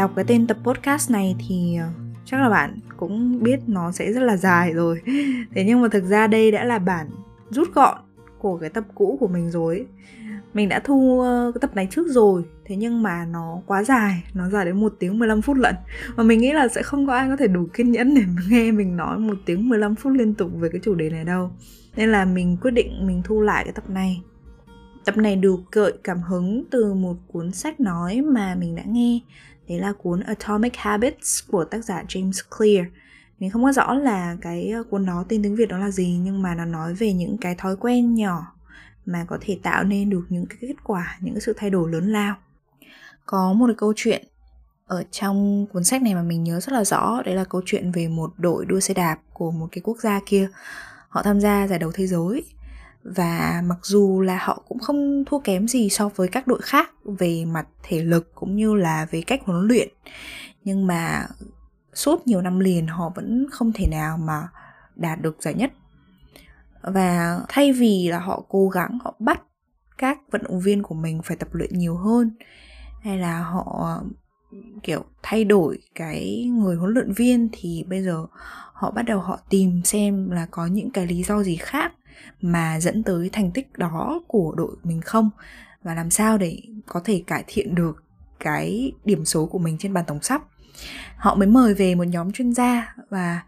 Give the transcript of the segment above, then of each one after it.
đọc cái tên tập podcast này thì ờ, chắc là bạn cũng biết nó sẽ rất là dài rồi. Thế nhưng mà thực ra đây đã là bản rút gọn của cái tập cũ của mình rồi mình đã thu ờ, cái tập này trước rồi, thế nhưng mà nó quá dài, nó dài đến một tiếng 15 phút lận. Và mình nghĩ là sẽ không có ai có thể đủ kiên nhẫn để nghe mình nói một tiếng 15 phút liên tục về cái chủ đề này đâu. Nên là mình quyết định mình thu lại cái tập này. Tập này được gợi cảm hứng từ một cuốn sách nói mà mình đã nghe đấy là cuốn Atomic Habits của tác giả James Clear. Mình không có rõ là cái ờ, cuốn đó tên tiếng Việt đó là gì, nhưng mà nó nói về những cái thói quen nhỏ mà có thể tạo nên được những cái kết quả, những cái sự thay đổi lớn lao. Có một cái câu chuyện ở trong cuốn sách này mà mình nhớ rất là rõ, đấy là câu chuyện về một đội đua xe đạp của một cái quốc gia kia. Họ tham gia giải đấu thế giới và mặc dù là họ cũng không thua kém gì so với các đội khác về mặt thể lực cũng như là về cách huấn luyện, nhưng mà suốt nhiều năm liền họ vẫn không thể nào mà đạt được giải nhất. Và thay vì là họ cố gắng họ bắt các vận động viên của mình phải tập luyện nhiều hơn, hay là họ, kiểu, thay đổi cái người huấn luyện viên, thì bây giờ họ bắt đầu họ tìm xem là có những cái lý do gì khác mà dẫn tới thành tích đó của đội mình không? Và làm sao để có thể cải thiện được cái điểm số của mình trên bàn tổng sắp? Họ mới mời về một nhóm chuyên gia và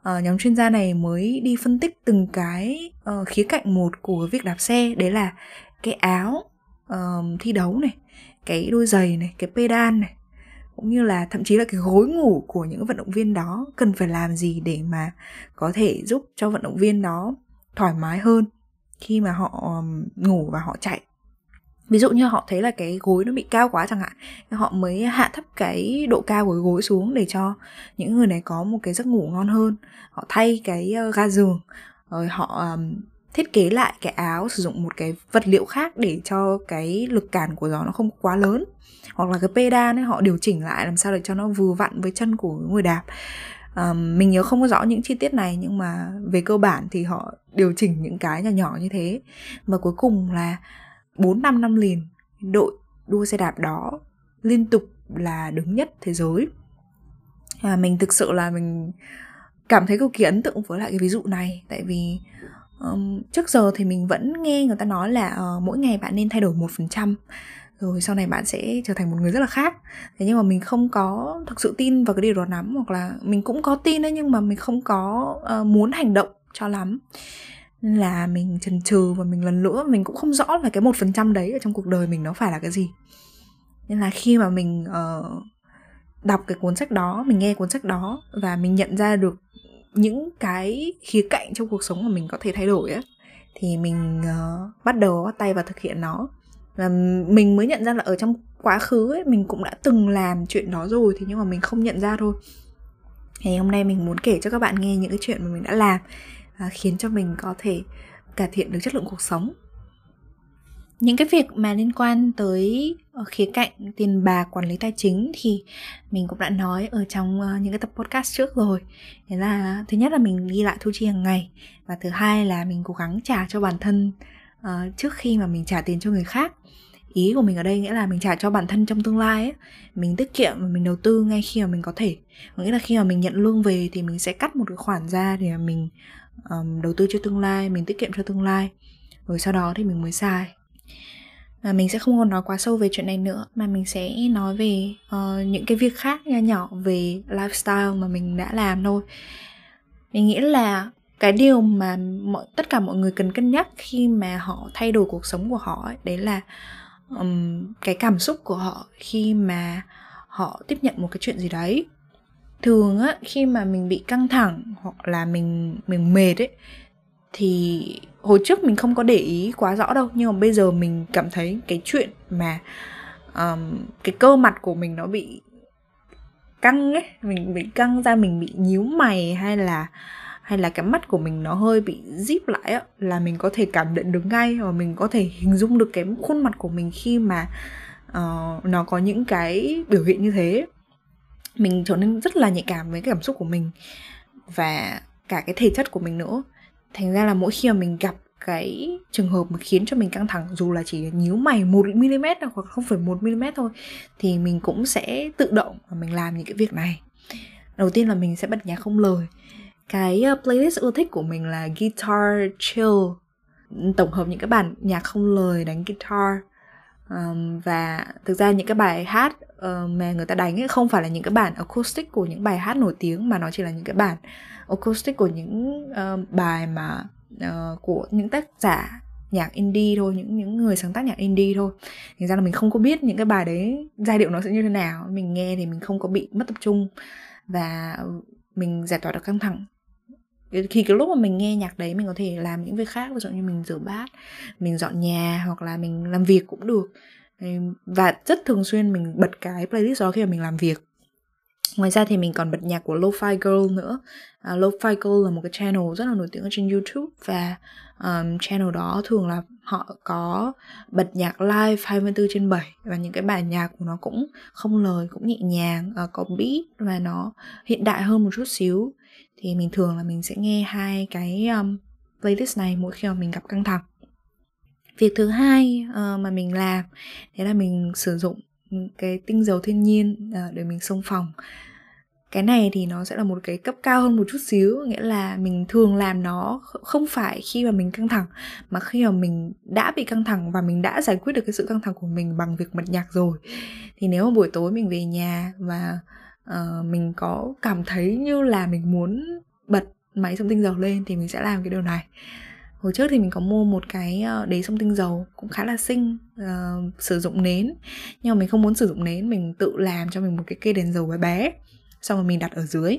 uh, nhóm chuyên gia này mới đi phân tích từng cái uh, khía cạnh một của việc đạp xe. Đấy là cái áo uh, thi đấu này cái đôi giày này cái pedal này cũng như là thậm chí là cái gối ngủ của những vận động viên đó. Cần phải làm gì để mà có thể giúp cho vận động viên đó thoải mái hơn khi mà họ ngủ và họ chạy. Ví dụ như họ thấy là cái gối nó bị cao quá chẳng hạn họ mới hạ thấp cái độ cao của gối xuống để cho những người này có một cái giấc ngủ ngon hơn. Họ thay cái ga giường, rồi họ thiết kế lại cái áo, sử dụng một cái vật liệu khác để cho cái lực cản của gió nó không quá lớn. Hoặc là cái pedal ấy, họ điều chỉnh lại làm sao để cho nó vừa vặn với chân của người đạp um, mình nhớ không có rõ những chi tiết này nhưng mà về cơ bản thì họ điều chỉnh những cái nhỏ nhỏ như thế. Và cuối cùng là 4 năm năm liền đội đua xe đạp đó liên tục là đứng nhất thế giới. À, mình thực sự là mình cảm thấy cực kỳ ấn tượng với lại cái ví dụ này. Tại vì um, trước giờ thì mình vẫn nghe người ta nói là uh, mỗi ngày bạn nên thay đổi một phần trăm rồi sau này bạn sẽ trở thành một người rất là khác. Thế nhưng mà mình không có thực sự tin vào cái điều đó lắm hoặc là mình cũng có tin đấy nhưng mà mình không có uh, muốn hành động cho lắm. Nên là mình chần chừ và mình lần nữa mình cũng không rõ là cái một phần trăm đấy ở trong cuộc đời mình nó phải là cái gì. Nên là khi mà mình uh, đọc cái cuốn sách đó mình nghe cuốn sách đó và mình nhận ra được những cái khía cạnh trong cuộc sống mà mình có thể thay đổi á thì mình uh, bắt đầu bắt tay vào thực hiện nó là mình mới nhận ra là ở trong quá khứ ấy mình cũng đã từng làm chuyện đó rồi thì nhưng mà mình không nhận ra thôi. Thì hôm nay mình muốn kể cho các bạn nghe những cái chuyện mà mình đã làm à, khiến cho mình có thể cải thiện được chất lượng cuộc sống. Những cái việc mà liên quan tới ờ, khía cạnh tiền bạc quản lý tài chính thì mình cũng đã nói ở trong ờ, những cái tập podcast trước rồi. Thế là thứ nhất là mình ghi lại thu chi hàng ngày và thứ hai là mình cố gắng trả cho bản thân uh, trước khi mà mình trả tiền cho người khác ý của mình ở đây nghĩa là mình trả cho bản thân trong tương lai ấy. Mình tiết kiệm và mình đầu tư ngay khi mà mình có thể. Nghĩa là khi mà mình nhận lương về thì mình sẽ cắt một cái khoản ra để mình um, đầu tư cho tương lai mình tiết kiệm cho tương lai. Rồi sau đó thì mình mới xài. Và mình sẽ không còn nói quá sâu về chuyện này nữa mà mình sẽ nói về uh, những cái việc khác nhỏ nhỏ về lifestyle mà mình đã làm thôi. Mình nghĩ là cái điều mà mọi tất cả mọi người cần cân nhắc khi mà họ thay đổi cuộc sống của họ ấy, đấy là um, cái cảm xúc của họ khi mà họ tiếp nhận một cái chuyện gì đấy. Thường á khi mà mình bị căng thẳng hoặc là mình mình mệt ấy thì hồi trước mình không có để ý quá rõ đâu nhưng mà bây giờ mình cảm thấy cái chuyện mà um, cái cơ mặt của mình nó bị căng ấy mình bị căng ra mình bị nhíu mày hay là hay là cái mắt của mình nó hơi bị zip lại á là mình có thể cảm nhận được ngay và mình có thể hình dung được cái khuôn mặt của mình khi mà uh, nó có những cái biểu hiện như thế. Mình trở nên rất là nhạy cảm với cái cảm xúc của mình và cả cái thể chất của mình nữa. Thành ra là mỗi khi mà mình gặp cái trường hợp mà khiến cho mình căng thẳng dù là chỉ nhíu mày 1 mm hoặc không phải 1 mm thôi thì mình cũng sẽ tự động mà mình làm những cái việc này. Đầu tiên là mình sẽ bật nhạc không lời cái ờ, playlist ưa thích của mình là guitar chill. Tổng hợp những cái bản nhạc không lời đánh guitar. Um, và thực ra những cái bài hát uh, mà người ta đánh ấy không phải là những cái bản acoustic của những bài hát nổi tiếng mà nó chỉ là những cái bản acoustic của những uh, bài mà uh, của những tác giả nhạc indie thôi những những người sáng tác nhạc indie thôi. Thành ra là mình không có biết những cái bài đấy giai điệu nó sẽ như thế nào. Mình nghe thì mình không có bị mất tập trung. Và mình giải tỏa được căng thẳng khi cái lúc mà mình nghe nhạc đấy mình có thể làm những việc khác ví dụ như mình rửa bát mình dọn nhà hoặc là mình làm việc cũng được. Và rất thường xuyên mình bật cái playlist đó khi mà mình làm việc. Ngoài ra thì mình còn bật nhạc của Lo-Fi Girl nữa. Uh, Lo-Fi Girl là một cái channel rất là nổi tiếng ở trên YouTube và um, channel đó thường là họ có bật nhạc live 24 trên 7 và những cái bài nhạc của nó cũng không lời cũng nhẹ nhàng uh, có beat và nó hiện đại hơn một chút xíu thì mình thường là mình sẽ nghe hai cái um, playlist này mỗi khi mà mình gặp căng thẳng. Việc thứ hai uh, mà mình làm đấy là mình sử dụng cái tinh dầu thiên nhiên uh, để mình xông phòng. Cái này thì nó sẽ là một cái cấp cao hơn một chút xíu nghĩa là mình thường làm nó không phải khi mà mình căng thẳng mà khi mà mình đã bị căng thẳng và mình đã giải quyết được cái sự căng thẳng của mình bằng việc bật nhạc rồi. Thì nếu mà buổi tối mình về nhà và uh, mình có cảm thấy như là mình muốn bật máy xông tinh dầu lên thì mình sẽ làm cái điều này. Hồi trước thì mình có mua một cái ờ, đế xông tinh dầu cũng khá là xinh uh, sử dụng nến. Nhưng mà mình không muốn sử dụng nến mình tự làm cho mình một cái cây đèn dầu bé bé xong rồi mình đặt ở dưới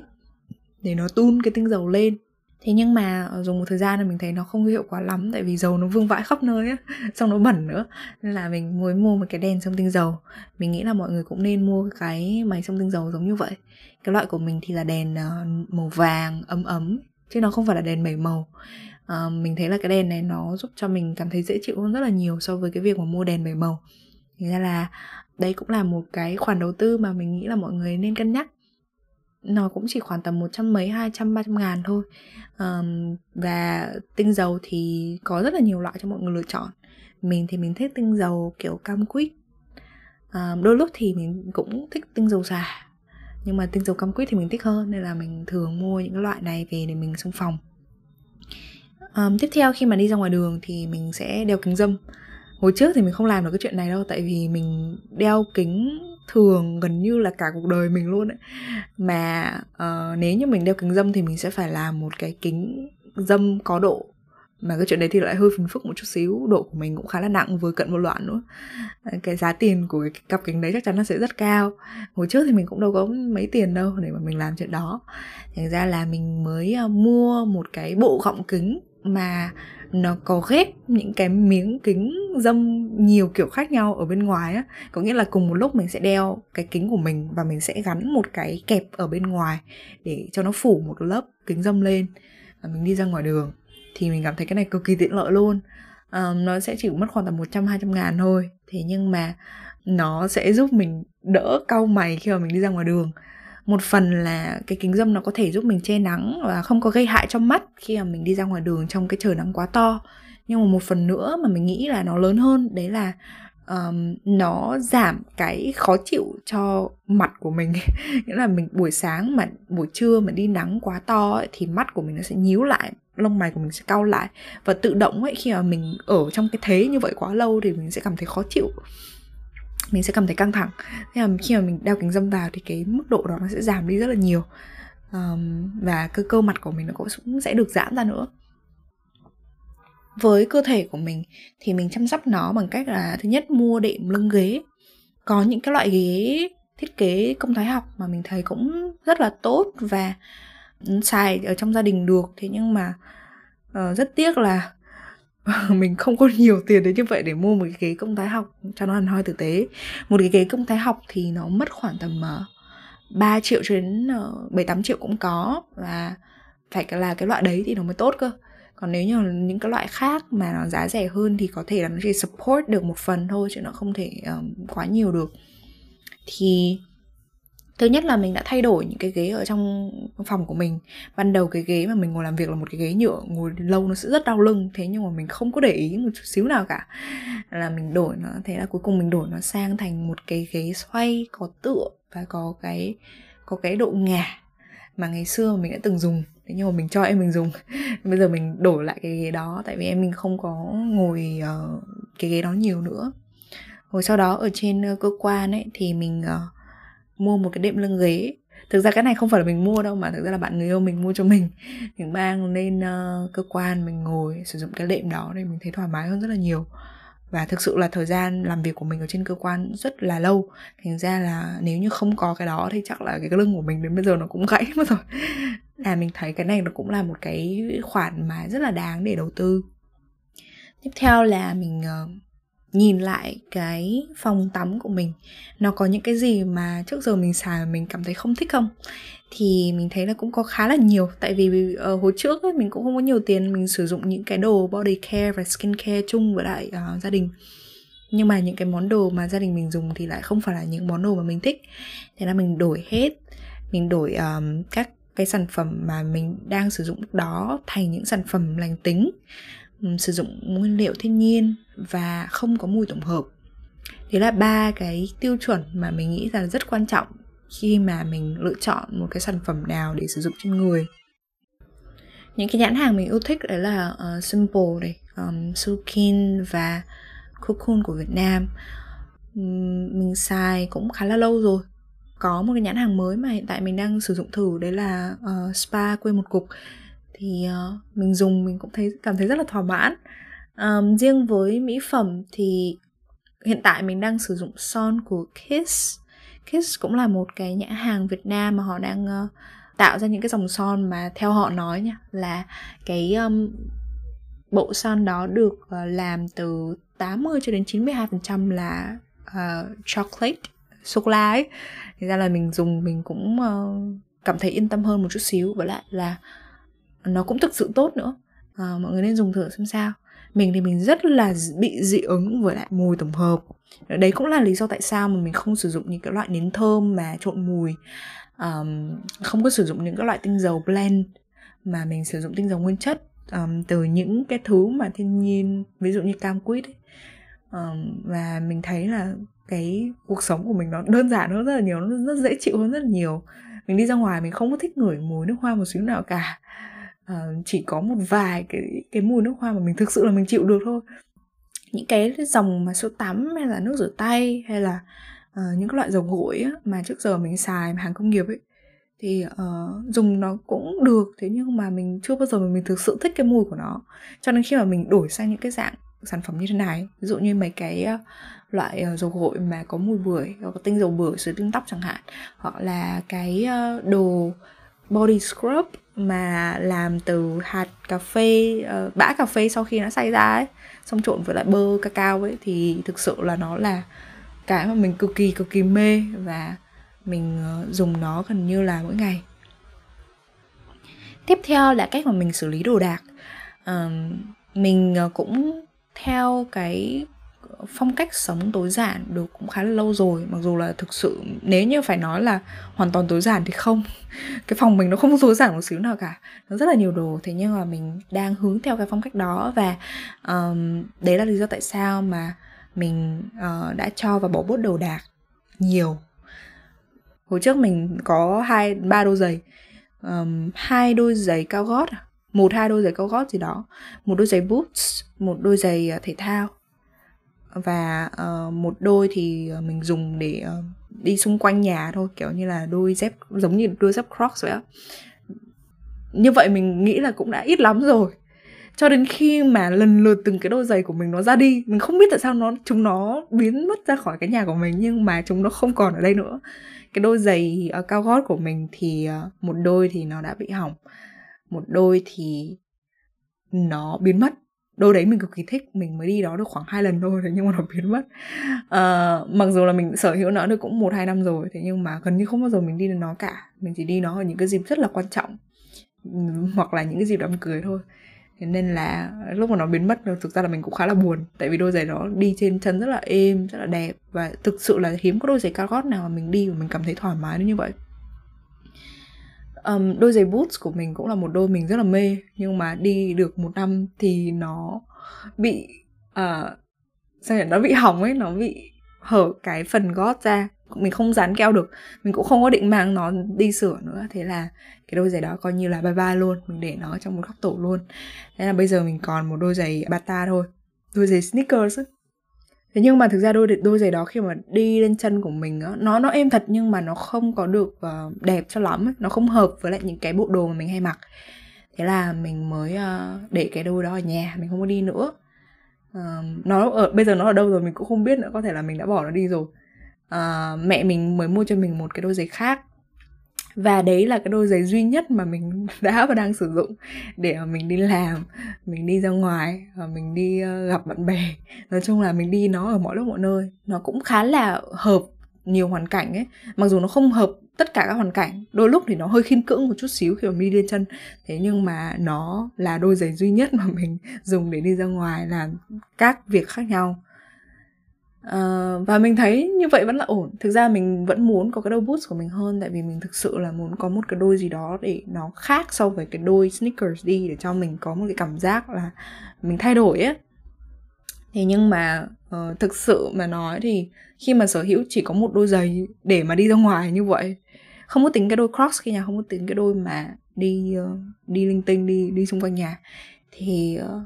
để nó tun cái tinh dầu lên thế nhưng mà ờ, dùng một thời gian là mình thấy nó không hiệu quả lắm tại vì dầu nó vương vãi khắp nơi á xong nó bẩn nữa. Nên là mình mới mua một cái đèn xông tinh dầu. Mình nghĩ là mọi người cũng nên mua cái máy xông tinh dầu giống như vậy. Cái loại của mình thì là đèn ờ, màu vàng ấm ấm chứ nó không phải là đèn bảy màu. À, mình thấy là cái đèn này nó giúp cho mình cảm thấy dễ chịu hơn rất là nhiều so với cái việc mà mua đèn bảy màu. Thành ra là đây cũng là một cái khoản đầu tư mà mình nghĩ là mọi người nên cân nhắc nó cũng chỉ khoảng tầm một trăm mấy hai trăm ba trăm ngàn thôi. Um, và tinh dầu thì có rất là nhiều loại cho mọi người lựa chọn. Mình thì mình thích tinh dầu kiểu cam quýt. Um, đôi lúc thì mình cũng thích tinh dầu xà nhưng mà tinh dầu cam quýt thì mình thích hơn nên là mình thường mua những cái loại này về để mình xông phòng um, tiếp theo khi mà đi ra ngoài đường thì mình sẽ đeo kính dâm hồi trước thì mình không làm được cái chuyện này đâu tại vì mình đeo kính thường gần như là cả cuộc đời mình luôn ấy. Mà uh, nếu như mình đeo kính dâm thì mình sẽ phải làm một cái kính dâm có độ. Mà cái chuyện đấy thì lại hơi phiền phức một chút xíu độ của mình cũng khá là nặng vừa cận một loạn nữa. Cái giá tiền của cái cặp kính đấy chắc chắn nó sẽ rất cao. Hồi trước thì mình cũng đâu có mấy tiền đâu để mà mình làm chuyện đó. Thành ra là mình mới ờ, mua một cái bộ gọng kính mà nó có ghép những cái miếng kính dâm nhiều kiểu khác nhau ở bên ngoài á. Có nghĩa là cùng một lúc mình sẽ đeo cái kính của mình và mình sẽ gắn một cái kẹp ở bên ngoài để cho nó phủ một lớp kính dâm lên và mình đi ra ngoài đường. Thì mình cảm thấy cái này cực kỳ tiện lợi luôn. Um, nó sẽ chỉ mất khoảng tầm 100 200 ngàn thôi. Thế nhưng mà nó sẽ giúp mình đỡ cau mày khi mà mình đi ra ngoài đường một phần là cái kính dâm nó có thể giúp mình che nắng và không có gây hại cho mắt khi mà mình đi ra ngoài đường trong cái trời nắng quá to. Nhưng mà một phần nữa mà mình nghĩ là nó lớn hơn đấy là um, nó giảm cái khó chịu cho mặt của mình. Nghĩa là mình buổi sáng mà buổi trưa mà đi nắng quá to ấy, thì mắt của mình nó sẽ nhíu lại lông mày của mình sẽ cau lại. Và tự động ấy khi mà mình ở trong cái thế như vậy quá lâu thì mình sẽ cảm thấy khó chịu mình sẽ cảm thấy căng thẳng. Thế là khi mà mình đeo kính dâm vào thì cái mức độ đó nó sẽ giảm đi rất là nhiều. Um, và cơ cơ mặt của mình nó cũng sẽ được giãn ra nữa. Với cơ thể của mình thì mình chăm sóc nó bằng cách là thứ nhất mua đệm lưng ghế. Có những cái loại ghế thiết kế công thái học mà mình thấy cũng rất là tốt và ừ, xài ở trong gia đình được. Thế nhưng mà uh, rất tiếc là mình không có nhiều tiền đến như vậy để mua một cái ghế công thái học cho nó ăn hoi tử tế. Một cái ghế công thái học thì nó mất khoảng tầm ờ, uh, 3 triệu cho đến uh, tám triệu cũng có và phải là cái loại đấy thì nó mới tốt cơ. Còn nếu như những cái loại khác mà nó giá rẻ hơn thì có thể là nó chỉ support được một phần thôi chứ nó không thể um, quá nhiều được. Thì thứ nhất là mình đã thay đổi những cái ghế ở trong phòng của mình. Ban đầu cái ghế mà mình ngồi làm việc là một cái ghế nhựa ngồi lâu nó sẽ rất đau lưng. Thế nhưng mà mình không có để ý một chút xíu nào cả. Là mình đổi nó thế là cuối cùng mình đổi nó sang thành một cái ghế xoay có tựa và có cái có cái độ ngả mà ngày xưa mình đã từng dùng. Thế nhưng mà mình cho em mình dùng. Bây giờ mình đổi lại cái ghế đó tại vì em mình không có ngồi uh, cái ghế đó nhiều nữa. Rồi sau đó ở trên uh, cơ quan ấy thì mình uh, mua một cái đệm lưng ghế. Thực ra cái này không phải là mình mua đâu mà thực ra là bạn người yêu mình mua cho mình. Mình mang lên uh, cơ quan mình ngồi sử dụng cái đệm đó để mình thấy thoải mái hơn rất là nhiều. Và thực sự là thời gian làm việc của mình ở trên cơ quan rất là lâu. Thành ra là nếu như không có cái đó thì chắc là cái lưng của mình đến bây giờ nó cũng gãy mất rồi. Là mình thấy cái này nó cũng là một cái khoản mà rất là đáng để đầu tư. Tiếp theo là mình uh, nhìn lại cái phòng tắm của mình nó có những cái gì mà trước giờ mình xài mình cảm thấy không thích không? Thì mình thấy là cũng có khá là nhiều tại vì uh, hồi trước ấy, mình cũng không có nhiều tiền mình sử dụng những cái đồ body care và skin care chung với lại uh, gia đình. Nhưng mà những cái món đồ mà gia đình mình dùng thì lại không phải là những món đồ mà mình thích. Thế là mình đổi hết mình đổi um, các cái sản phẩm mà mình đang sử dụng lúc đó thành những sản phẩm lành tính. Ừ, sử dụng nguyên liệu thiên nhiên và không có mùi tổng hợp. Đấy là ba cái tiêu chuẩn mà mình nghĩ là rất quan trọng khi mà mình lựa chọn một cái sản phẩm nào để sử dụng trên người. Những cái nhãn hàng mình yêu thích đấy là uh, Simple này, um, Sukin và Cocoon của Việt Nam. Um, mình xài cũng khá là lâu rồi. Có một cái nhãn hàng mới mà hiện tại mình đang sử dụng thử đấy là uh, Spa quê một cục thì uh, mình dùng mình cũng thấy cảm thấy rất là thỏa mãn. Um, riêng với mỹ phẩm thì hiện tại mình đang sử dụng son của Kiss. Kiss cũng là một cái nhãn hàng Việt Nam mà họ đang uh, tạo ra những cái dòng son mà theo họ nói nha là cái um, bộ son đó được uh, làm từ 80 cho đến 92% là uh, chocolate sô cô la ấy. Thì ra là mình dùng mình cũng uh, cảm thấy yên tâm hơn một chút xíu. Và lại là nó cũng thực sự tốt nữa. À, mọi người nên dùng thử xem sao. Mình thì mình rất là bị dị ứng với lại mùi tổng hợp. Đấy cũng là lý do tại sao mà mình không sử dụng những cái loại nến thơm mà trộn mùi. Um, không có sử dụng những cái loại tinh dầu blend mà mình sử dụng tinh dầu nguyên chất um, từ những cái thứ mà thiên nhiên ví dụ như cam quýt ấy. Um, và mình thấy là cái cuộc sống của mình nó đơn giản hơn rất là nhiều nó rất dễ chịu hơn rất là nhiều. Mình đi ra ngoài mình không có thích ngửi mùi nước hoa một xíu nào cả uh, chỉ có một vài cái cái mùi nước hoa mà mình thực sự là mình chịu được thôi. Những cái dòng mà sữa tắm hay là nước rửa tay hay là uh, những cái loại dầu gội á, mà trước giờ mình xài hàng công nghiệp ấy thì uh, dùng nó cũng được. Thế nhưng mà mình chưa bao giờ mà mình thực sự thích cái mùi của nó. Cho nên khi mà mình đổi sang những cái dạng sản phẩm như thế này ví dụ như mấy cái uh, loại uh, dầu gội mà có mùi bưởi có tinh dầu bưởi sữa tinh tóc chẳng hạn hoặc là cái uh, đồ body scrub mà làm từ hạt cà phê uh, bã cà phê sau khi nó xay ra ấy xong trộn với lại bơ cacao ấy thì thực sự là nó là cái mà mình cực kỳ cực kỳ mê và mình uh, dùng nó gần như là mỗi ngày. Tiếp theo là cách mà mình xử lý đồ đạc. Uh, mình uh, cũng theo cái phong cách sống tối giản được cũng khá là lâu rồi. Mặc dù là thực sự nếu như phải nói là hoàn toàn tối giản thì không. Cái phòng mình nó không tối giản một xíu nào cả. Nó rất là nhiều đồ. Thế nhưng mà mình đang hướng theo cái phong cách đó và um, đấy là lý do tại sao mà mình uh, đã cho và bỏ bút đồ đạc nhiều. Hồi trước mình có hai ba đôi giày. Um, hai đôi giày cao gót à? một hai đôi giày cao gót gì đó. Một đôi giày boots một đôi giày ờ, thể thao và uh, một đôi thì ờ, mình dùng để uh, đi xung quanh nhà thôi kiểu như là đôi dép giống như đôi dép crocs vậy á. Như vậy mình nghĩ là cũng đã ít lắm rồi. Cho đến khi mà lần lượt từng cái đôi giày của mình nó ra đi mình không biết tại sao nó chúng nó biến mất ra khỏi cái nhà của mình nhưng mà chúng nó không còn ở đây nữa. Cái đôi giày uh, cao gót của mình thì uh, một đôi thì nó đã bị hỏng. Một đôi thì nó biến mất đôi đấy mình cực kỳ thích mình mới đi đó được khoảng hai lần thôi thế nhưng mà nó biến mất. À, mặc dù là mình sở hữu nó được cũng một hai năm rồi thế nhưng mà gần như không bao giờ mình đi đến nó cả. Mình chỉ đi nó ở những cái dịp rất là quan trọng hoặc là những cái dịp đám cưới thôi. Thế nên là lúc mà nó biến mất thực ra là mình cũng khá là buồn tại vì đôi giày đó đi trên chân rất là êm rất là đẹp và thực sự là hiếm có đôi giày cao gót nào mà mình đi mà mình cảm thấy thoải mái như vậy um, đôi giày boots của mình cũng là một đôi mình rất là mê nhưng mà đi được một năm thì nó bị uh, sao nhỉ? Nó bị hỏng ấy nó bị hở cái phần gót ra. Mình không dán keo được mình cũng không có định mang nó đi sửa nữa. Thế là cái đôi giày đó coi như là bye bye luôn mình để nó trong một góc tủ luôn. Thế là bây giờ mình còn một đôi giày bata thôi đôi giày sneakers ấy thế nhưng mà thực ra đôi đôi giày đó khi mà đi lên chân của mình á nó nó êm thật nhưng mà nó không có được uh, đẹp cho lắm ấy. nó không hợp với lại những cái bộ đồ mà mình hay mặc. Thế là mình mới uh, để cái đôi đó ở nhà mình không có đi nữa. Uh, nó ở bây giờ nó ở đâu rồi mình cũng không biết nữa có thể là mình đã bỏ nó đi rồi. Uh, mẹ mình mới mua cho mình một cái đôi giày khác và đấy là cái đôi giày duy nhất mà mình đã và đang sử dụng để mà mình đi làm, mình đi ra ngoài và mình đi ờ, gặp bạn bè. Nói chung là mình đi nó ở mọi lúc mọi nơi. Nó cũng khá là hợp nhiều hoàn cảnh ấy. Mặc dù nó không hợp tất cả các hoàn cảnh, đôi lúc thì nó hơi khiên cưỡng một chút xíu khi mà đi lên chân. Thế nhưng mà nó là đôi giày duy nhất mà mình dùng để đi ra ngoài, làm các việc khác nhau. Uh, và mình thấy như vậy vẫn là ổn. Thực ra mình vẫn muốn có cái đôi boots của mình hơn tại vì mình thực sự là muốn có một cái đôi gì đó để nó khác so với cái đôi sneakers đi để cho mình có một cái cảm giác là mình thay đổi ấy. Thế nhưng mà uh, thực sự mà nói thì khi mà sở hữu chỉ có một đôi giày để mà đi ra ngoài như vậy không có tính cái đôi crocs khi nhà không có tính cái đôi mà đi uh, đi linh tinh đi đi xung quanh nhà thì uh,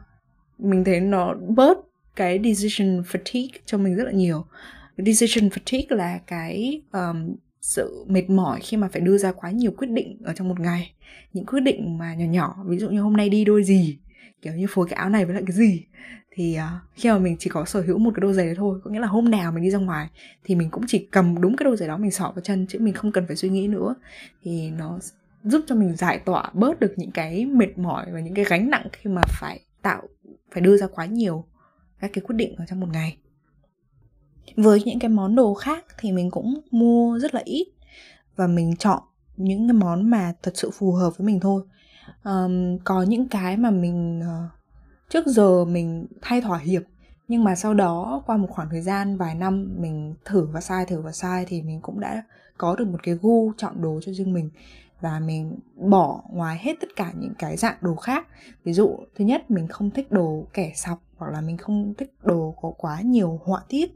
mình thấy nó bớt cái decision fatigue cho mình rất là nhiều. Decision fatigue là cái um, sự mệt mỏi khi mà phải đưa ra quá nhiều quyết định ở trong một ngày. Những quyết định mà nhỏ nhỏ ví dụ như hôm nay đi đôi gì kiểu như phối cái áo này với lại cái gì. Thì uh, khi mà mình chỉ có sở hữu một cái đôi giày đấy thôi có nghĩa là hôm nào mình đi ra ngoài thì mình cũng chỉ cầm đúng cái đôi giày đó mình xỏ vào chân chứ mình không cần phải suy nghĩ nữa. Thì nó giúp cho mình giải tỏa bớt được những cái mệt mỏi và những cái gánh nặng khi mà phải tạo phải đưa ra quá nhiều các cái quyết định ở trong một ngày. Với những cái món đồ khác thì mình cũng mua rất là ít và mình chọn những cái món mà thật sự phù hợp với mình thôi. Um, có những cái mà mình uh, trước giờ mình thay thỏa hiệp nhưng mà sau đó qua một khoảng thời gian vài năm mình thử và sai thử và sai thì mình cũng đã có được một cái gu chọn đồ cho riêng mình và mình bỏ ngoài hết tất cả những cái dạng đồ khác. Ví dụ thứ nhất mình không thích đồ kẻ sọc hoặc là mình không thích đồ có quá nhiều họa tiết.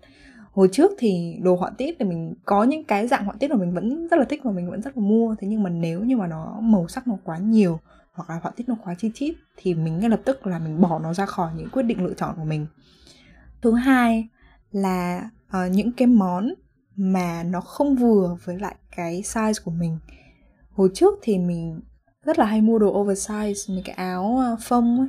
Hồi trước thì đồ họa tiết thì mình có những cái dạng họa tiết mà mình vẫn rất là thích và mình vẫn rất là mua. Thế nhưng mà nếu như mà nó màu sắc nó quá nhiều hoặc là họa tiết nó quá chi chít thì mình ngay lập tức là mình bỏ nó ra khỏi những quyết định lựa chọn của mình. Thứ hai là uh, những cái món mà nó không vừa với lại cái size của mình. Hồi trước thì mình rất là hay mua đồ oversize mấy cái áo ờ, phông ấy.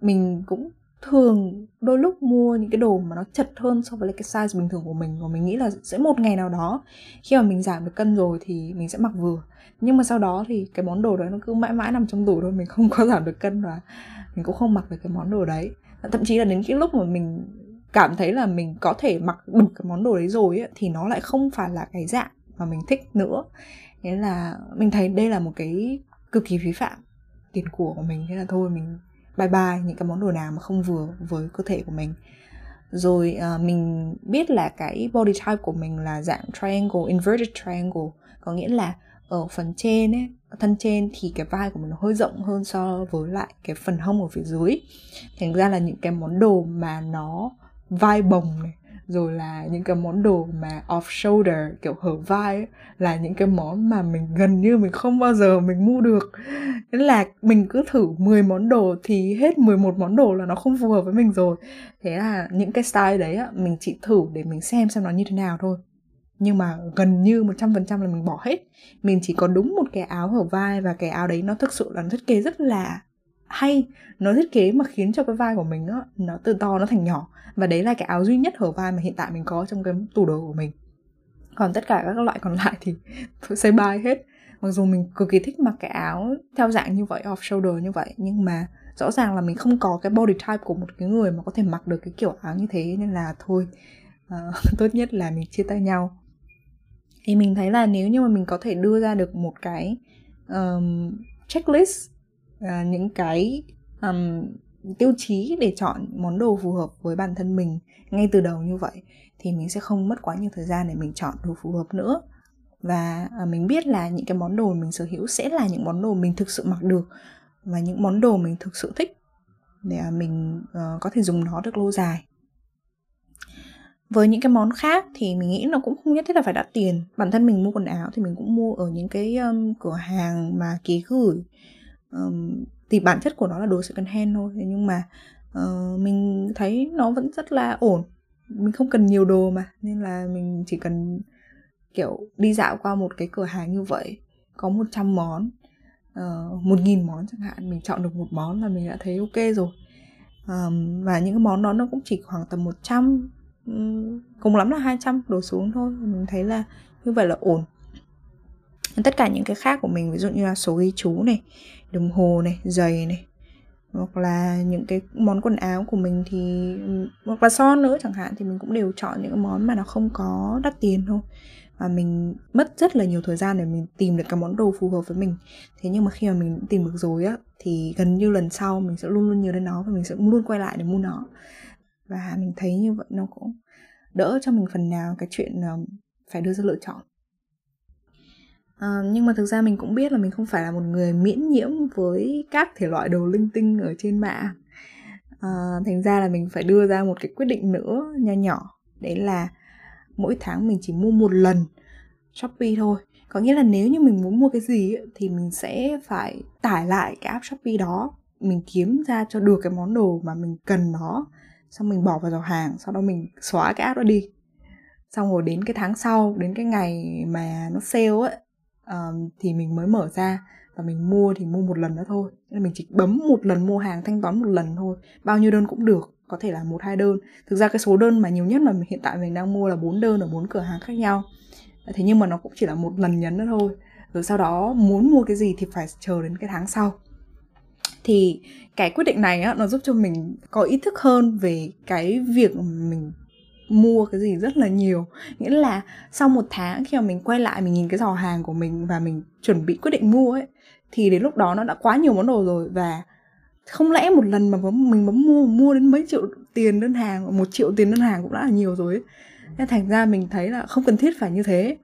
Mình cũng thường đôi lúc mua những cái đồ mà nó chật hơn so với cái size bình thường của mình và mình nghĩ là sẽ một ngày nào đó khi mà mình giảm được cân rồi thì mình sẽ mặc vừa. Nhưng mà sau đó thì cái món đồ đấy nó cứ mãi mãi nằm trong tủ thôi mình không có giảm được cân và mình cũng không mặc được cái món đồ đấy. Thậm chí là đến cái lúc mà mình cảm thấy là mình có thể mặc được cái món đồ đấy rồi ấy, thì nó lại không phải là cái dạng mà mình thích nữa. Thế là mình thấy đây là một cái cực kỳ phí phạm tiền của của mình. Thế là thôi mình bye bye những cái món đồ nào mà không vừa với cơ thể của mình. Rồi uh, mình biết là cái body type của mình là dạng triangle inverted triangle. Có nghĩa là ở phần trên ấy thân trên thì cái vai của mình nó hơi rộng hơn so với lại cái phần hông ở phía dưới. Thành ra là những cái món đồ mà nó vai bồng này rồi là những cái món đồ mà off shoulder kiểu hở vai ấy, là những cái món mà mình gần như mình không bao giờ mình mua được. Nên là mình cứ thử 10 món đồ thì hết 11 món đồ là nó không phù hợp với mình rồi. Thế là những cái style đấy á, mình chỉ thử để mình xem xem nó như thế nào thôi. Nhưng mà gần như 100% là mình bỏ hết. Mình chỉ có đúng một cái áo hở vai và cái áo đấy nó thực sự là nó thiết kế rất là hay nó thiết kế mà khiến cho cái vai của mình á nó từ to nó thành nhỏ. Và đấy là cái áo duy nhất hở vai mà hiện tại mình có trong cái tủ đồ của mình. Còn tất cả các loại còn lại thì tôi say bye hết. Mặc dù mình cực kỳ thích mặc cái áo theo dạng như vậy off shoulder như vậy nhưng mà rõ ràng là mình không có cái body type của một cái người mà có thể mặc được cái kiểu áo như thế nên là thôi uh, tốt nhất là mình chia tay nhau. Thì mình thấy là nếu như mà mình có thể đưa ra được một cái um, checklist uh, những cái um, tiêu chí để chọn món đồ phù hợp với bản thân mình ngay từ đầu như vậy thì mình sẽ không mất quá nhiều thời gian để mình chọn đồ phù hợp nữa. Và uh, mình biết là những cái món đồ mình sở hữu sẽ là những món đồ mình thực sự mặc được và những món đồ mình thực sự thích để à, mình uh, có thể dùng nó được lâu dài. Với những cái món khác thì mình nghĩ nó cũng không nhất thiết là phải đắt tiền. Bản thân mình mua quần áo thì mình cũng mua ở những cái um, cửa hàng mà ký gửi um, thì bản chất của nó là đồ second hand thôi. Nhưng mà uh, mình thấy nó vẫn rất là ổn. Mình không cần nhiều đồ mà nên là mình chỉ cần kiểu đi dạo qua một cái cửa hàng như vậy có 100 món uh, một nghìn món chẳng hạn mình chọn được một món là mình đã thấy ok rồi. Um, và những cái món đó nó cũng chỉ khoảng tầm 100 um, cùng lắm là 200 đổ xuống thôi. Mình thấy là như vậy là ổn tất cả những cái khác của mình, ví dụ như là số ghi chú này, đồng hồ này, giày này, hoặc là những cái món quần áo của mình thì hoặc là son nữa chẳng hạn, thì mình cũng đều chọn những cái món mà nó không có đắt tiền thôi. Và mình mất rất là nhiều thời gian để mình tìm được cái món đồ phù hợp với mình. Thế nhưng mà khi mà mình tìm được rồi á, thì gần như lần sau mình sẽ luôn luôn nhớ đến nó và mình sẽ luôn quay lại để mua nó. Và mình thấy như vậy nó cũng đỡ cho mình phần nào cái chuyện phải đưa ra lựa chọn. À, nhưng mà thực ra mình cũng biết là mình không phải là một người miễn nhiễm với các thể loại đồ linh tinh ở trên mạng. À, thành ra là mình phải đưa ra một cái quyết định nữa nho nhỏ đấy là mỗi tháng mình chỉ mua một lần shopee thôi. Có nghĩa là nếu như mình muốn mua cái gì thì mình sẽ phải tải lại cái app shopee đó mình kiếm ra cho được cái món đồ mà mình cần nó xong mình bỏ vào giỏ hàng sau đó mình xóa cái app đó đi. Xong rồi đến cái tháng sau đến cái ngày mà nó sale ấy um, thì mình mới mở ra và mình mua thì mua một lần nữa thôi. Nên mình chỉ bấm một lần mua hàng thanh toán một lần thôi. Bao nhiêu đơn cũng được có thể là một hai đơn. Thực ra cái số đơn mà nhiều nhất mà hiện tại mình đang mua là bốn đơn ở bốn cửa hàng khác nhau. Thế nhưng mà nó cũng chỉ là một lần nhấn nữa thôi. Rồi sau đó muốn mua cái gì thì phải chờ đến cái tháng sau. Thì cái quyết định này á nó giúp cho mình có ý thức hơn về cái việc mình mua cái gì rất là nhiều. Nghĩa là sau một tháng khi mà mình quay lại mình nhìn cái giỏ hàng của mình và mình chuẩn bị quyết định mua ấy thì đến lúc đó nó đã quá nhiều món đồ rồi và không lẽ một lần mà mình bấm mua mua đến mấy triệu tiền đơn hàng một triệu tiền đơn hàng cũng đã là nhiều rồi ấy. nên thành ra mình thấy là không cần thiết phải như thế.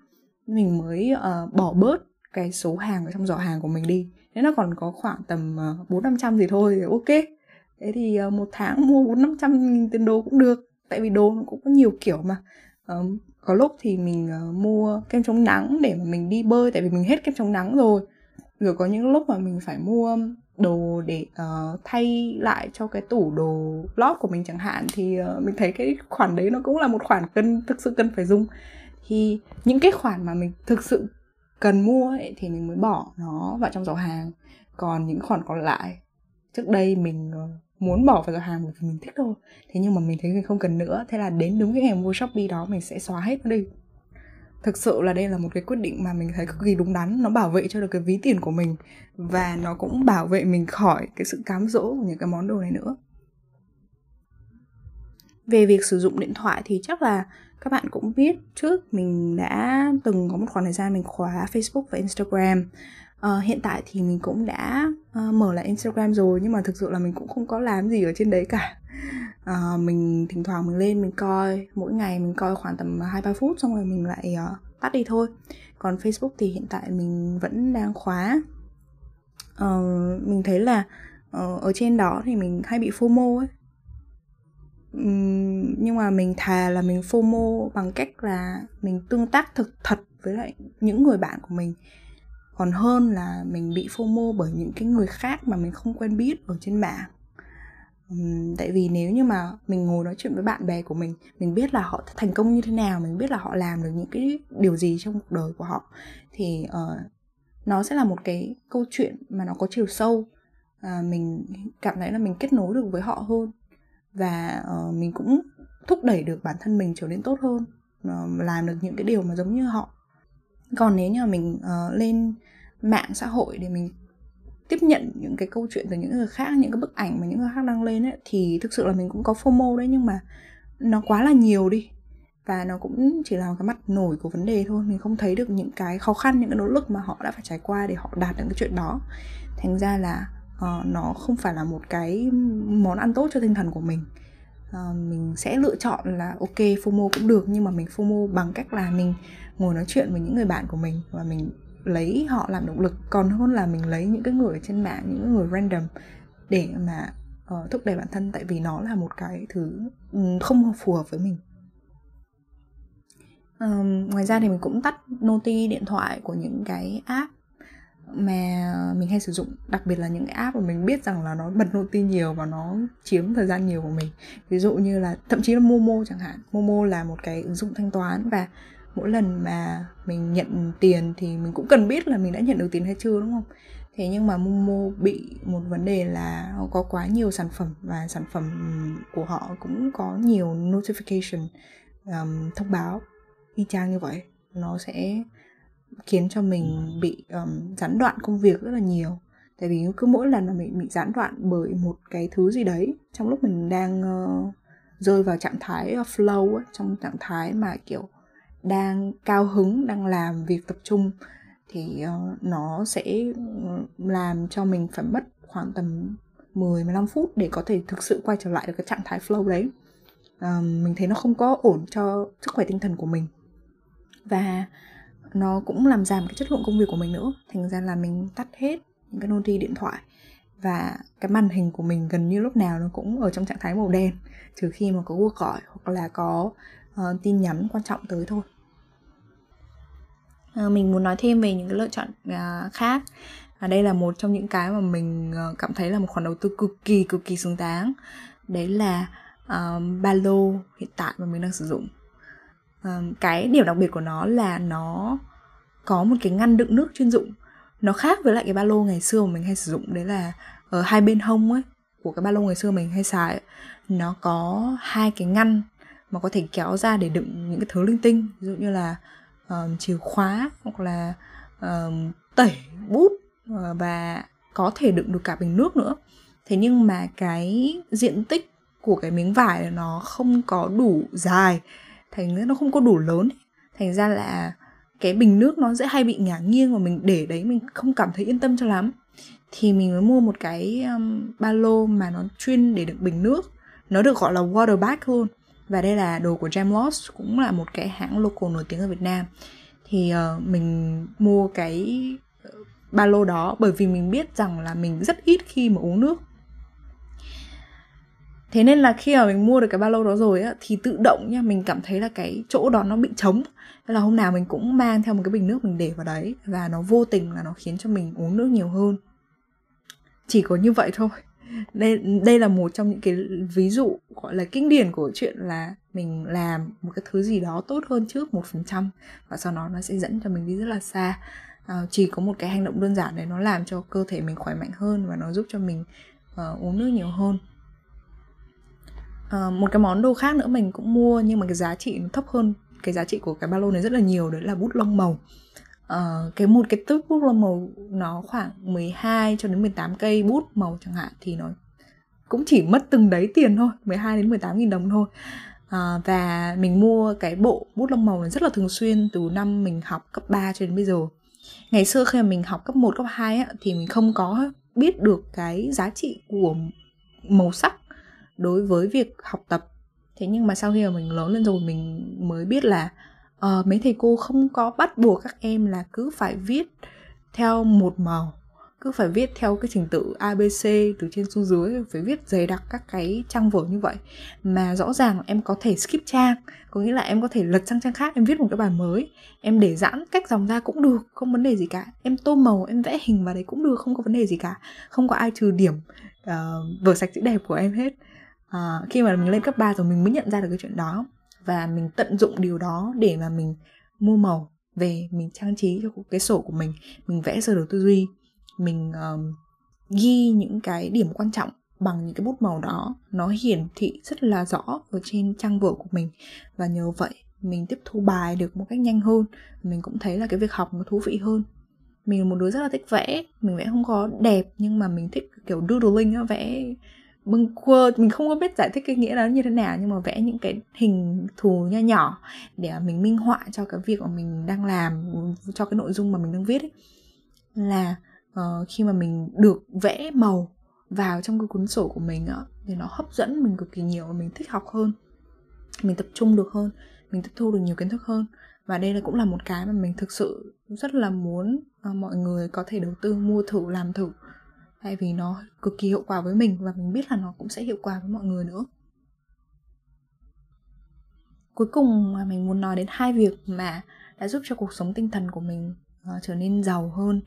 Mình mới uh, bỏ bớt cái số hàng ở trong giỏ hàng của mình đi. Nếu nó còn có khoảng tầm ờ, bốn năm trăm gì thôi thì ok. Thế thì uh, một tháng mua bốn năm trăm tiền đồ cũng được tại vì đồ nó cũng có nhiều kiểu mà. Um, có lúc thì mình uh, mua kem chống nắng để mà mình đi bơi tại vì mình hết kem chống nắng rồi. Rồi có những lúc mà mình phải mua đồ để uh, thay lại cho cái tủ đồ lót của mình chẳng hạn thì uh, mình thấy cái khoản đấy nó cũng là một khoản cân thực sự cần phải dùng. Thì những cái khoản mà mình thực sự cần mua ấy, thì mình mới bỏ nó vào trong giỏ hàng. Còn những khoản còn lại trước đây mình uh, muốn bỏ vào giỏ hàng bởi vì mình thích thôi. Thế nhưng mà mình thấy mình không cần nữa. Thế là đến đúng cái ngày mua shopee đó, mình sẽ xóa hết nó đi. Thực sự là đây là một cái quyết định mà mình thấy cực kỳ đúng đắn. Nó bảo vệ cho được cái ví tiền của mình và nó cũng bảo vệ mình khỏi cái sự cám dỗ của những cái món đồ này nữa. Về việc sử dụng điện thoại thì chắc là các bạn cũng biết, trước mình đã từng có một khoảng thời gian mình khóa Facebook và Instagram uh, hiện tại thì mình cũng đã uh, mở lại Instagram rồi nhưng mà thực sự là mình cũng không có làm gì ở trên đấy cả. Uh, mình thỉnh thoảng mình lên mình coi mỗi ngày mình coi khoảng tầm hai ba phút xong rồi mình lại uh, tắt đi thôi. Còn Facebook thì hiện tại mình vẫn đang khóa. Uh, mình thấy là uh, ở trên đó thì mình hay bị FOMO ấy. Um, nhưng mà mình thà là mình FOMO bằng cách là mình tương tác thực thật với lại những người bạn của mình còn hơn là mình bị FOMO bởi những cái người khác mà mình không quen biết ở trên mạng. Uhm, tại vì nếu như mà mình ngồi nói chuyện với bạn bè của mình mình biết là họ thành công như thế nào mình biết là họ làm được những cái điều gì trong cuộc đời của họ thì uh, nó sẽ là một cái câu chuyện mà nó có chiều sâu uh, mình cảm thấy là mình kết nối được với họ hơn và uh, mình cũng thúc đẩy được bản thân mình trở nên tốt hơn uh, làm được những cái điều mà giống như họ còn nếu như mà mình uh, lên mạng xã hội để mình tiếp nhận những cái câu chuyện từ những người khác những cái bức ảnh mà những người khác đăng lên ấy, thì thực sự là mình cũng có fomo đấy nhưng mà nó quá là nhiều đi. Và nó cũng chỉ là cái mặt nổi của vấn đề thôi. Mình không thấy được những cái khó khăn những cái nỗ lực mà họ đã phải trải qua để họ đạt được cái chuyện đó. Thành ra là uh, nó không phải là một cái món ăn tốt cho tinh thần của mình uh, mình sẽ lựa chọn là ok fomo cũng được nhưng mà mình fomo bằng cách là mình ngồi nói chuyện với những người bạn của mình và mình lấy họ làm động lực. Còn hơn là mình lấy những cái người ở trên mạng những người random để mà uh, thúc đẩy bản thân tại vì nó là một cái thứ ừ, không phù hợp với mình. Um, ngoài ra thì mình cũng tắt noti điện thoại của những cái app mà mình hay sử dụng đặc biệt là những cái app mà mình biết rằng là nó bật noti nhiều và nó chiếm thời gian nhiều của mình. Ví dụ như là thậm chí là momo chẳng hạn. Momo là một cái ứng dụng thanh toán và mỗi lần mà mình nhận tiền thì mình cũng cần biết là mình đã nhận được tiền hay chưa đúng không? Thế nhưng mà momo bị một vấn đề là có quá nhiều sản phẩm và sản phẩm của họ cũng có nhiều notification um, thông báo y chang như vậy. Nó sẽ khiến cho mình bị um, gián đoạn công việc rất là nhiều tại vì cứ mỗi lần là mình bị gián đoạn bởi một cái thứ gì đấy trong lúc mình đang uh, rơi vào trạng thái ờ, flow ấy, trong trạng thái mà kiểu đang cao hứng đang làm việc tập trung thì uh, nó sẽ làm cho mình phải mất khoảng tầm 10 15 phút để có thể thực sự quay trở lại được cái trạng thái flow đấy. Um, mình thấy nó không có ổn cho sức khỏe tinh thần của mình. Và nó cũng làm giảm cái chất lượng công việc của mình nữa. Thành ra là mình tắt hết những cái noti điện thoại và cái màn hình của mình gần như lúc nào nó cũng ở trong trạng thái màu đen trừ khi mà có cuộc gọi hoặc là có uh, tin nhắn quan trọng tới thôi. À, mình muốn nói thêm về những cái lựa chọn uh, khác. Và đây là một trong những cái mà mình uh, cảm thấy là một khoản đầu tư cực kỳ cực kỳ xứng đáng. Đấy là uh, ba lô hiện tại mà mình đang sử dụng cái điểm đặc biệt của nó là nó có một cái ngăn đựng nước chuyên dụng. Nó khác với lại cái ba lô ngày xưa mà mình hay sử dụng đấy là ở hai bên hông ấy của cái ba lô ngày xưa mình hay xài ấy, nó có hai cái ngăn mà có thể kéo ra để đựng những cái thứ linh tinh ví dụ như là um, chìa khóa hoặc là um, tẩy bút ờ, và có thể đựng được cả bình nước nữa. Thế nhưng mà cái diện tích của cái miếng vải nó không có đủ dài thành ra nó không có đủ lớn. Thành ra là cái bình nước nó sẽ hay bị ngả nghiêng và mình để đấy mình không cảm thấy yên tâm cho lắm. Thì mình mới mua một cái um, ba lô mà nó chuyên để đựng bình nước. Nó được gọi là water bag luôn. Và đây là đồ của Jamlost cũng là một cái hãng local nổi tiếng ở Việt Nam. Thì uh, mình mua cái ờ, ba lô đó bởi vì mình biết rằng là mình rất ít khi mà uống nước thế nên là khi mà mình mua được cái ba lô đó rồi á thì tự động nha mình cảm thấy là cái chỗ đó nó bị trống. Nên là hôm nào mình cũng mang theo một cái bình nước mình để vào đấy và nó vô tình là nó khiến cho mình uống nước nhiều hơn. Chỉ có như vậy thôi. Đây đây là một trong những cái ví dụ gọi là kinh điển của chuyện là mình làm một cái thứ gì đó tốt hơn trước một phần trăm và sau đó nó sẽ dẫn cho mình đi rất là xa. À, chỉ có một cái hành động đơn giản đấy nó làm cho cơ thể mình khỏe mạnh hơn và nó giúp cho mình uh, uống nước nhiều hơn uh, một cái món đồ khác nữa mình cũng mua nhưng mà cái giá trị nó thấp hơn cái giá trị của cái ba lô này rất là nhiều đấy là bút lông màu. Uh, cái một cái túp bút lông màu nó khoảng 12 cho đến 18 cây bút màu chẳng hạn thì nó cũng chỉ mất từng đấy tiền thôi 12 đến 18 nghìn đồng thôi. Uh, và mình mua cái bộ bút lông màu này rất là thường xuyên từ năm mình học cấp 3 cho đến bây giờ. Ngày xưa khi mà mình học cấp 1, cấp 2 á, thì mình không có biết được cái giá trị của màu sắc đối với việc học tập. Thế nhưng mà sau khi mà mình lớn lên rồi mình mới biết là uh, mấy thầy cô không có bắt buộc các em là cứ phải viết theo một màu cứ phải viết theo cái trình tự ABC từ trên xuống dưới phải viết dày đặc các cái trang vở như vậy. Mà rõ ràng em có thể skip trang có nghĩa là em có thể lật sang trang khác em viết một cái bài mới em để giãn cách dòng ra cũng được không vấn đề gì cả. Em tô màu em vẽ hình vào đấy cũng được không có vấn đề gì cả. Không có ai trừ điểm uh, vở sạch chữ đẹp của em hết à, khi mà mình lên cấp 3 rồi mình mới nhận ra được cái chuyện đó. Và mình tận dụng điều đó để mà mình mua màu về mình trang trí cho cái sổ của mình mình vẽ sơ đồ tư duy. Mình um, ghi những cái điểm quan trọng bằng những cái bút màu đó. Nó hiển thị rất là rõ ở trên trang vở của mình. Và nhờ vậy mình tiếp thu bài được một cách nhanh hơn. Mình cũng thấy là cái việc học nó thú vị hơn. Mình là một đứa rất là thích vẽ. Mình vẽ không có đẹp nhưng mà mình thích kiểu doodling á vẽ bưng quơ mình không có biết giải thích cái nghĩa đó như thế nào nhưng mà vẽ những cái hình thù nho nhỏ để mình minh họa cho cái việc mà mình đang làm cho cái nội dung mà mình đang viết ấy. Là uh, khi mà mình được vẽ màu vào trong cái cuốn sổ của mình á thì nó hấp dẫn mình cực kỳ nhiều và mình thích học hơn. Mình tập trung được hơn mình tiếp thu được nhiều kiến thức hơn. Và đây là cũng là một cái mà mình thực sự rất là muốn uh, mọi người có thể đầu tư mua thử làm thử tại vì nó cực kỳ hiệu quả với mình và mình biết là nó cũng sẽ hiệu quả với mọi người nữa. Cuối cùng mà mình muốn nói đến hai việc mà đã giúp cho cuộc sống tinh thần của mình uh, trở nên giàu hơn.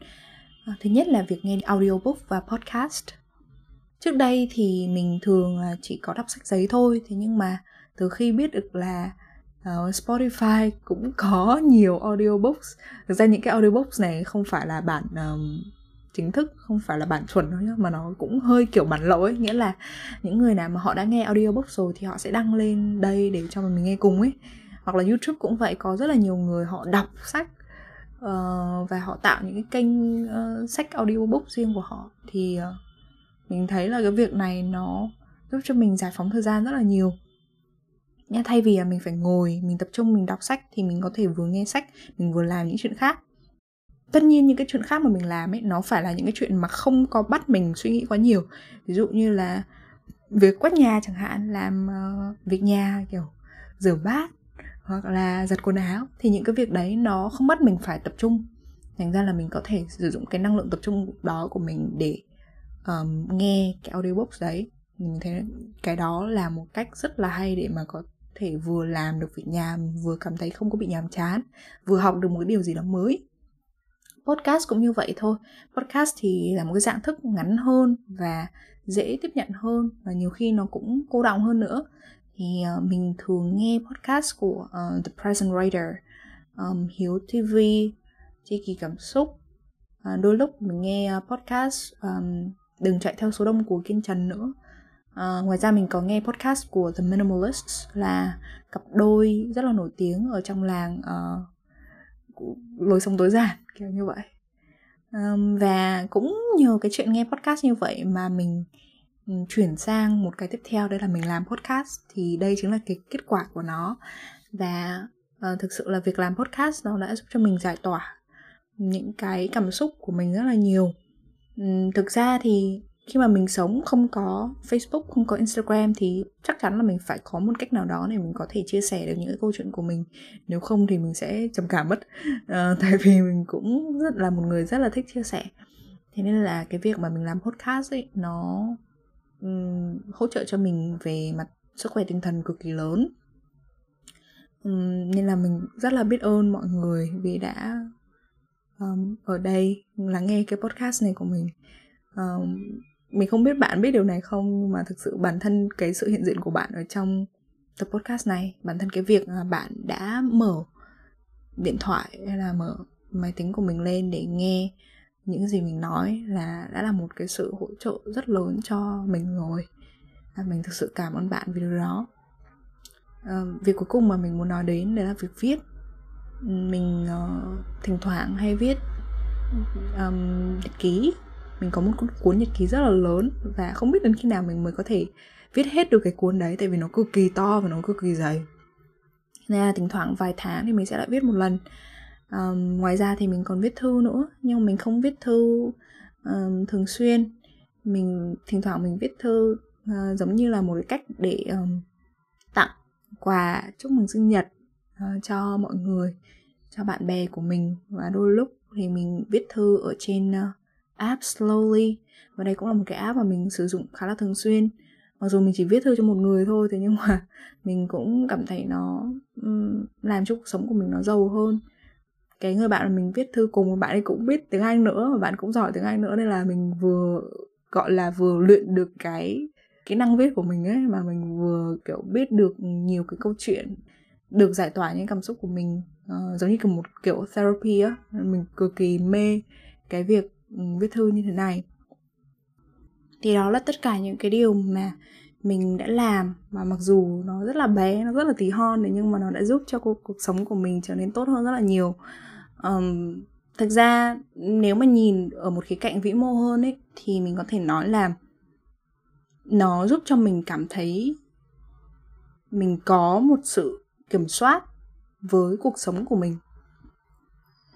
Uh, thứ nhất là việc nghe audiobook và podcast. Trước đây thì mình thường là chỉ có đọc sách giấy thôi thế nhưng mà từ khi biết được là uh, Spotify cũng có nhiều audiobooks. Thực ra những cái audiobooks này không phải là bản um, chính thức không phải là bản chuẩn đâu nhá mà nó cũng hơi kiểu bản lậu ấy. Nghĩa là những người nào mà họ đã nghe audiobook rồi thì họ sẽ đăng lên đây để cho mình nghe cùng ấy. Hoặc là youtube cũng vậy có rất là nhiều người họ đọc sách uh, và họ tạo những cái kênh uh, sách audiobook riêng của họ. Thì uh, mình thấy là cái việc này nó giúp cho mình giải phóng thời gian rất là nhiều. Nha thay vì là mình phải ngồi mình tập trung mình đọc sách thì mình có thể vừa nghe sách mình vừa làm những chuyện khác tất nhiên những cái chuyện khác mà mình làm ấy nó phải là những cái chuyện mà không có bắt mình suy nghĩ quá nhiều. Ví dụ như là việc quét nhà chẳng hạn làm uh, việc nhà kiểu rửa bát hoặc là giặt quần áo thì những cái việc đấy nó không bắt mình phải tập trung. Thành ra là mình có thể sử dụng cái năng lượng tập trung đó của mình để um, nghe cái audiobook đấy. Mình thấy cái đó là một cách rất là hay để mà có thể vừa làm được việc nhà vừa cảm thấy không có bị nhàm chán vừa học được một cái điều gì đó mới podcast cũng như vậy thôi. Podcast thì là một cái dạng thức ngắn hơn và dễ tiếp nhận hơn và nhiều khi nó cũng cô động hơn nữa. Thì uh, mình thường nghe podcast của uh, The Present Writer um, Hiếu TV Chi kỳ cảm xúc. Uh, đôi lúc mình nghe podcast um, đừng chạy theo số đông của Kiên Trần nữa. Uh, ngoài ra mình có nghe podcast của The Minimalists là cặp đôi rất là nổi tiếng ở trong làng uh, lối sống tối giản kiểu như vậy. Um, và cũng nhờ cái chuyện nghe podcast như vậy mà mình chuyển sang một cái tiếp theo đây là mình làm podcast. Thì đây chính là cái kết quả của nó. Và uh, thực sự là việc làm podcast nó đã giúp cho mình giải tỏa những cái cảm xúc của mình rất là nhiều. Um, thực ra thì khi mà mình sống không có Facebook, không có Instagram thì chắc chắn là mình phải có một cách nào đó để mình có thể chia sẻ được những cái câu chuyện của mình. Nếu không thì mình sẽ trầm cảm mất. À, tại vì mình cũng rất là một người rất là thích chia sẻ. Thế nên là cái việc mà mình làm podcast ấy nó um, hỗ trợ cho mình về mặt sức khỏe tinh thần cực kỳ lớn. Um, nên là mình rất là biết ơn mọi người vì đã um, ở đây lắng nghe cái podcast này của mình. Um, mình không biết bạn biết điều này không nhưng mà thực sự bản thân cái sự hiện diện của bạn ở trong tập podcast này bản thân cái việc bạn đã mở điện thoại hay là mở máy tính của mình lên để nghe những gì mình nói là đã là một cái sự hỗ trợ rất lớn cho mình rồi. Và mình thực sự cảm ơn bạn vì điều đó. À, việc cuối cùng mà mình muốn nói đến đấy là việc viết. Mình uh, thỉnh thoảng hay viết um, nhật ký mình có một cuốn nhật ký rất là lớn và không biết đến khi nào mình mới có thể viết hết được cái cuốn đấy tại vì nó cực kỳ to và nó cực kỳ dày. Nên là thỉnh thoảng vài tháng thì mình sẽ lại viết một lần. Um, ngoài ra thì mình còn viết thư nữa nhưng mà mình không viết thư um, thường xuyên. Mình thỉnh thoảng mình viết thư uh, giống như là một cái cách để um, tặng quà chúc mừng sinh nhật uh, cho mọi người cho bạn bè của mình. Và đôi lúc thì mình viết thư ở trên uh, app Slowly. Và đây cũng là một cái app mà mình sử dụng khá là thường xuyên. Mặc dù mình chỉ viết thư cho một người thôi thế nhưng mà mình cũng cảm thấy nó um, làm cho cuộc sống của mình nó giàu hơn. Cái người bạn mà mình viết thư cùng bạn ấy cũng biết tiếng Anh nữa và bạn cũng giỏi tiếng Anh nữa nên là mình vừa gọi là vừa luyện được cái kỹ năng viết của mình ấy mà mình vừa kiểu biết được nhiều cái câu chuyện được giải tỏa những cảm xúc của mình. Uh, giống như kiểu một kiểu therapy á mình cực kỳ mê cái việc Ừ, viết thư như thế này. Thì đó là tất cả những cái điều mà mình đã làm mà mặc dù nó rất là bé nó rất là tí hon nhưng mà nó đã giúp cho cuộc, cuộc sống của mình trở nên tốt hơn rất là nhiều. Um, thực ra nếu mà nhìn ở một khía cạnh vĩ mô hơn ấy thì mình có thể nói là nó giúp cho mình cảm thấy mình có một sự kiểm soát với cuộc sống của mình.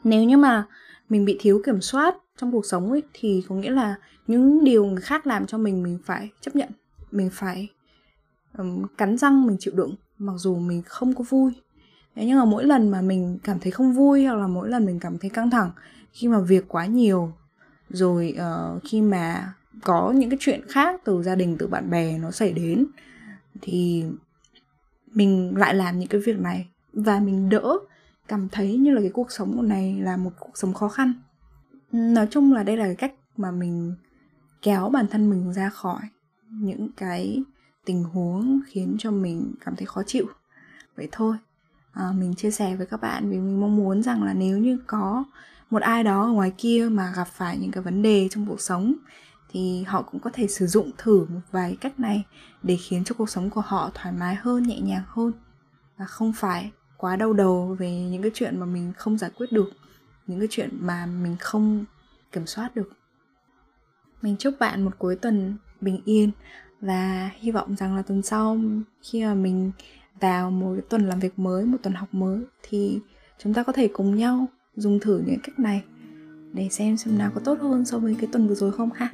Nếu như mà mình bị thiếu kiểm soát trong cuộc sống ấy thì có nghĩa là những điều người khác làm cho mình mình phải chấp nhận mình phải um, cắn răng mình chịu đựng mặc dù mình không có vui. Thế nhưng mà mỗi lần mà mình cảm thấy không vui hoặc là mỗi lần mình cảm thấy căng thẳng khi mà việc quá nhiều rồi uh, khi mà có những cái chuyện khác từ gia đình từ bạn bè nó xảy đến thì mình lại làm những cái việc này và mình đỡ cảm thấy như là cái cuộc sống này là một cuộc sống khó khăn. Nói chung là đây là cái cách mà mình kéo bản thân mình ra khỏi những cái tình huống khiến cho mình cảm thấy khó chịu. Vậy thôi à, mình chia sẻ với các bạn vì mình mong muốn rằng là nếu như có một ai đó ở ngoài kia mà gặp phải những cái vấn đề trong cuộc sống thì họ cũng có thể sử dụng thử một vài cách này để khiến cho cuộc sống của họ thoải mái hơn nhẹ nhàng hơn. Và không phải quá đau đầu về những cái chuyện mà mình không giải quyết được, những cái chuyện mà mình không kiểm soát được. Mình chúc bạn một cuối tuần bình yên và hy vọng rằng là tuần sau khi mà mình vào một cái tuần làm việc mới, một tuần học mới thì chúng ta có thể cùng nhau dùng thử những cách này để xem xem nào có tốt hơn so với cái tuần vừa rồi không ha.